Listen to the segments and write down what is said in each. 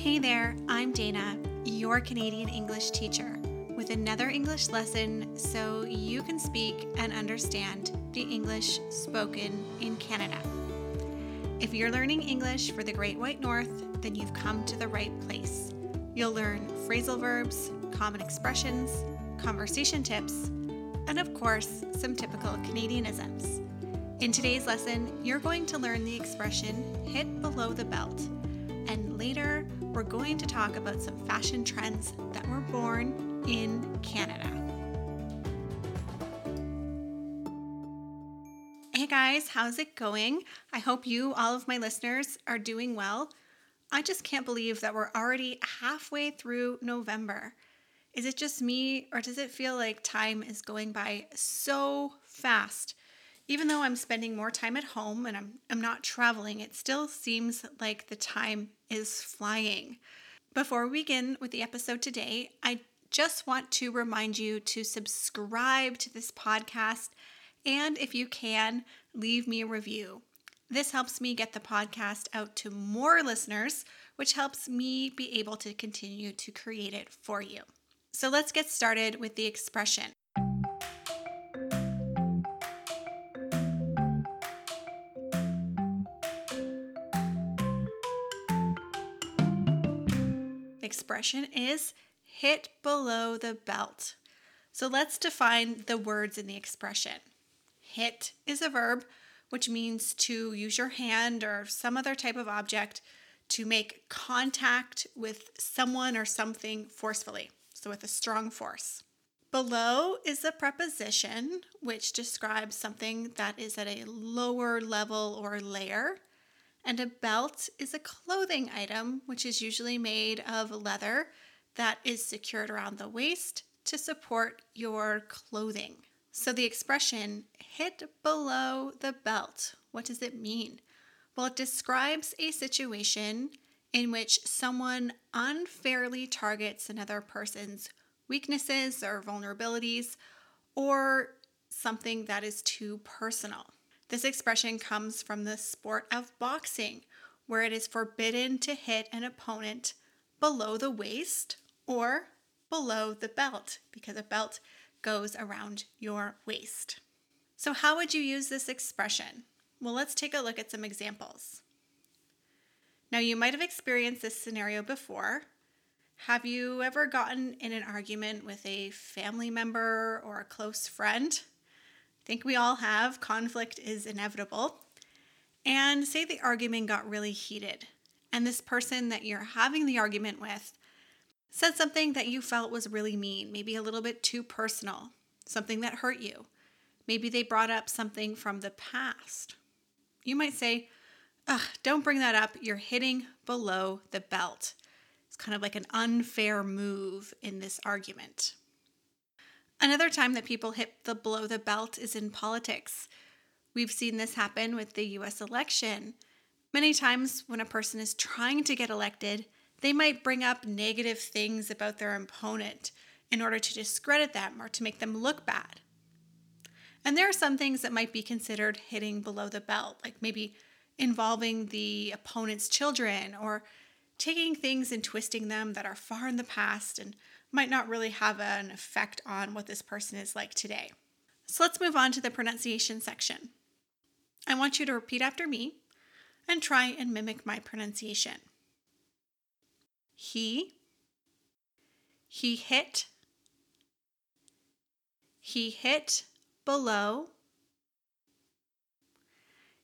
Hey there, I'm Dana, your Canadian English teacher, with another English lesson so you can speak and understand the English spoken in Canada. If you're learning English for the Great White North, then you've come to the right place. You'll learn phrasal verbs, common expressions, conversation tips, and of course, some typical Canadianisms. In today's lesson, you're going to learn the expression hit below the belt. And later, we're going to talk about some fashion trends that were born in Canada. Hey guys, how's it going? I hope you, all of my listeners, are doing well. I just can't believe that we're already halfway through November. Is it just me, or does it feel like time is going by so fast? Even though I'm spending more time at home and I'm, I'm not traveling, it still seems like the time is flying. Before we begin with the episode today, I just want to remind you to subscribe to this podcast and if you can, leave me a review. This helps me get the podcast out to more listeners, which helps me be able to continue to create it for you. So let's get started with the expression. Expression is hit below the belt. So let's define the words in the expression. Hit is a verb, which means to use your hand or some other type of object to make contact with someone or something forcefully, so with a strong force. Below is a preposition which describes something that is at a lower level or layer. And a belt is a clothing item which is usually made of leather that is secured around the waist to support your clothing. So the expression hit below the belt, what does it mean? Well, it describes a situation in which someone unfairly targets another person's weaknesses or vulnerabilities or something that is too personal. This expression comes from the sport of boxing, where it is forbidden to hit an opponent below the waist or below the belt, because a belt goes around your waist. So, how would you use this expression? Well, let's take a look at some examples. Now, you might have experienced this scenario before. Have you ever gotten in an argument with a family member or a close friend? Think we all have. Conflict is inevitable. And say the argument got really heated, and this person that you're having the argument with said something that you felt was really mean, maybe a little bit too personal, something that hurt you. Maybe they brought up something from the past. You might say, Ugh, don't bring that up. You're hitting below the belt. It's kind of like an unfair move in this argument. Another time that people hit the below the belt is in politics. We've seen this happen with the US election. Many times, when a person is trying to get elected, they might bring up negative things about their opponent in order to discredit them or to make them look bad. And there are some things that might be considered hitting below the belt, like maybe involving the opponent's children or taking things and twisting them that are far in the past and might not really have an effect on what this person is like today. So let's move on to the pronunciation section. I want you to repeat after me and try and mimic my pronunciation. He, he hit, he hit below,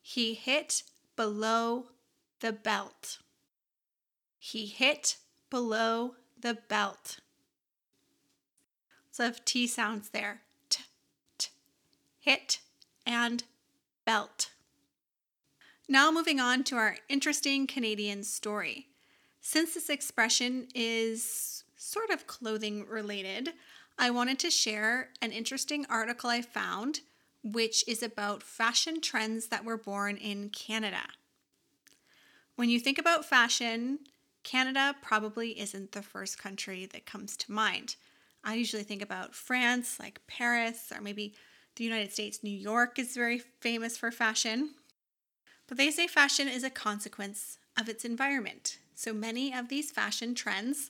he hit below the belt. He hit below the belt. Of T sounds there. T, t, hit, and belt. Now, moving on to our interesting Canadian story. Since this expression is sort of clothing related, I wanted to share an interesting article I found, which is about fashion trends that were born in Canada. When you think about fashion, Canada probably isn't the first country that comes to mind. I usually think about France, like Paris, or maybe the United States. New York is very famous for fashion. But they say fashion is a consequence of its environment. So many of these fashion trends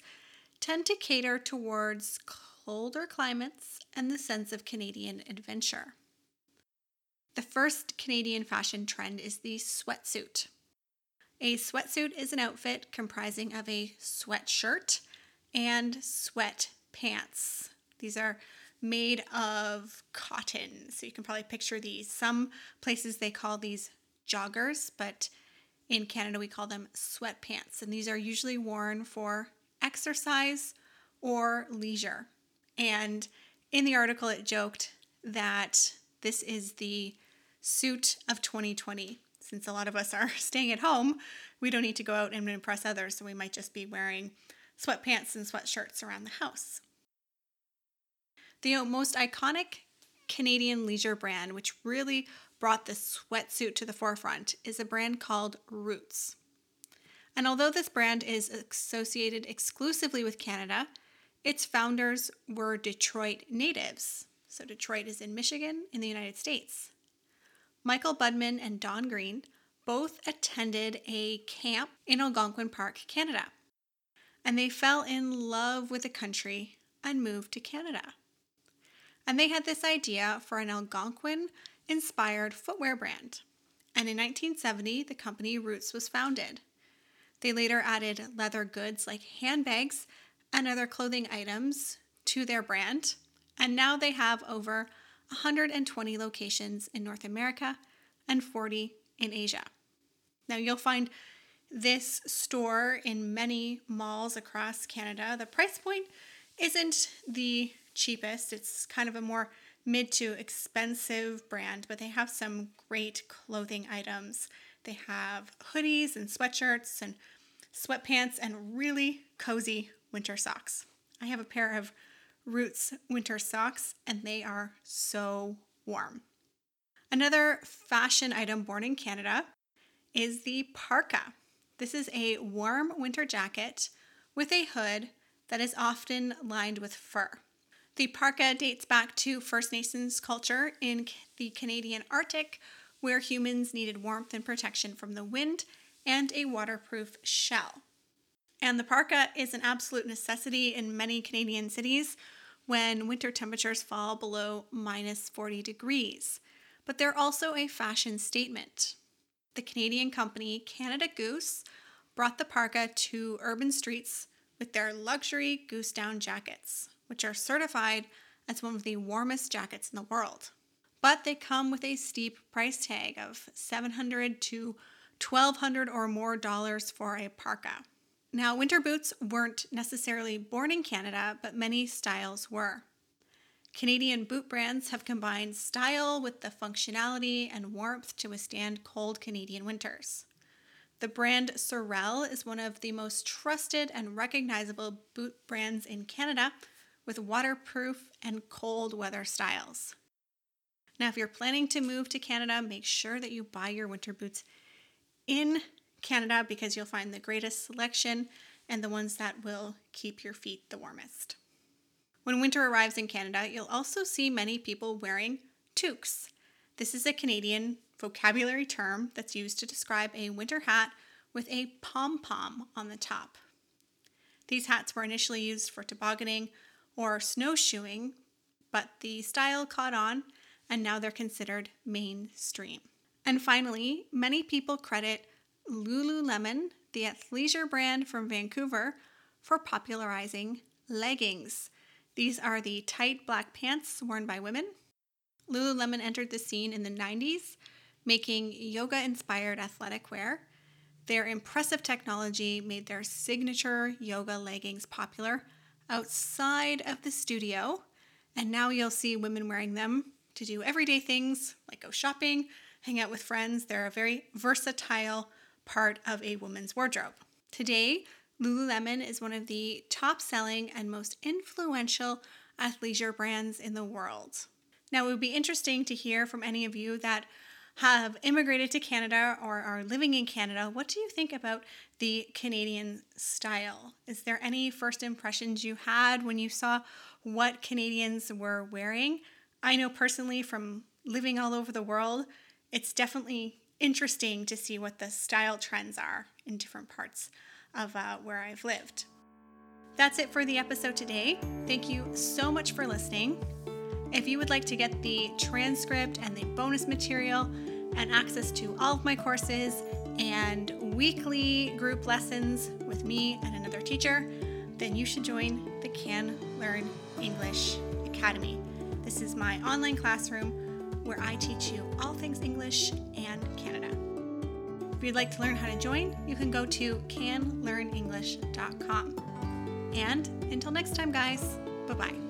tend to cater towards colder climates and the sense of Canadian adventure. The first Canadian fashion trend is the sweatsuit. A sweatsuit is an outfit comprising of a sweatshirt and sweat pants. These are made of cotton, so you can probably picture these. Some places they call these joggers, but in Canada we call them sweatpants, and these are usually worn for exercise or leisure. And in the article, it joked that this is the suit of 2020. Since a lot of us are staying at home, we don't need to go out and impress others, so we might just be wearing sweatpants and sweatshirts around the house. The most iconic Canadian leisure brand, which really brought the sweatsuit to the forefront, is a brand called Roots. And although this brand is associated exclusively with Canada, its founders were Detroit natives. So Detroit is in Michigan in the United States. Michael Budman and Don Green both attended a camp in Algonquin Park, Canada. And they fell in love with the country and moved to Canada. And they had this idea for an Algonquin inspired footwear brand. And in 1970, the company Roots was founded. They later added leather goods like handbags and other clothing items to their brand, and now they have over 120 locations in North America and 40 in Asia. Now you'll find this store in many malls across Canada. The price point isn't the cheapest, it's kind of a more mid to expensive brand, but they have some great clothing items. They have hoodies and sweatshirts and sweatpants and really cozy winter socks. I have a pair of Roots winter socks, and they are so warm. Another fashion item born in Canada is the parka. This is a warm winter jacket with a hood that is often lined with fur. The parka dates back to First Nations culture in the Canadian Arctic, where humans needed warmth and protection from the wind and a waterproof shell. And the parka is an absolute necessity in many Canadian cities when winter temperatures fall below minus 40 degrees. But they're also a fashion statement. The Canadian company Canada Goose brought the parka to urban streets with their luxury goose down jackets, which are certified as one of the warmest jackets in the world. But they come with a steep price tag of 700 to 1200 or more dollars for a parka. Now, winter boots weren't necessarily born in Canada, but many styles were. Canadian boot brands have combined style with the functionality and warmth to withstand cold Canadian winters. The brand Sorel is one of the most trusted and recognizable boot brands in Canada with waterproof and cold weather styles. Now, if you're planning to move to Canada, make sure that you buy your winter boots in Canada because you'll find the greatest selection and the ones that will keep your feet the warmest. When winter arrives in Canada, you'll also see many people wearing toques. This is a Canadian vocabulary term that's used to describe a winter hat with a pom pom on the top. These hats were initially used for tobogganing or snowshoeing, but the style caught on and now they're considered mainstream. And finally, many people credit Lululemon, the athleisure brand from Vancouver, for popularizing leggings. These are the tight black pants worn by women. Lululemon entered the scene in the 90s, making yoga inspired athletic wear. Their impressive technology made their signature yoga leggings popular outside of the studio, and now you'll see women wearing them to do everyday things like go shopping, hang out with friends. They're a very versatile part of a woman's wardrobe. Today, Lululemon is one of the top selling and most influential athleisure brands in the world. Now, it would be interesting to hear from any of you that have immigrated to Canada or are living in Canada. What do you think about the Canadian style? Is there any first impressions you had when you saw what Canadians were wearing? I know personally from living all over the world, it's definitely interesting to see what the style trends are in different parts of uh, where I've lived. That's it for the episode today. Thank you so much for listening. If you would like to get the transcript and the bonus material and access to all of my courses and weekly group lessons with me and another teacher, then you should join the Can Learn English Academy. This is my online classroom where I teach you all things English and Canada. If you'd like to learn how to join, you can go to canlearnenglish.com. And until next time, guys, bye bye.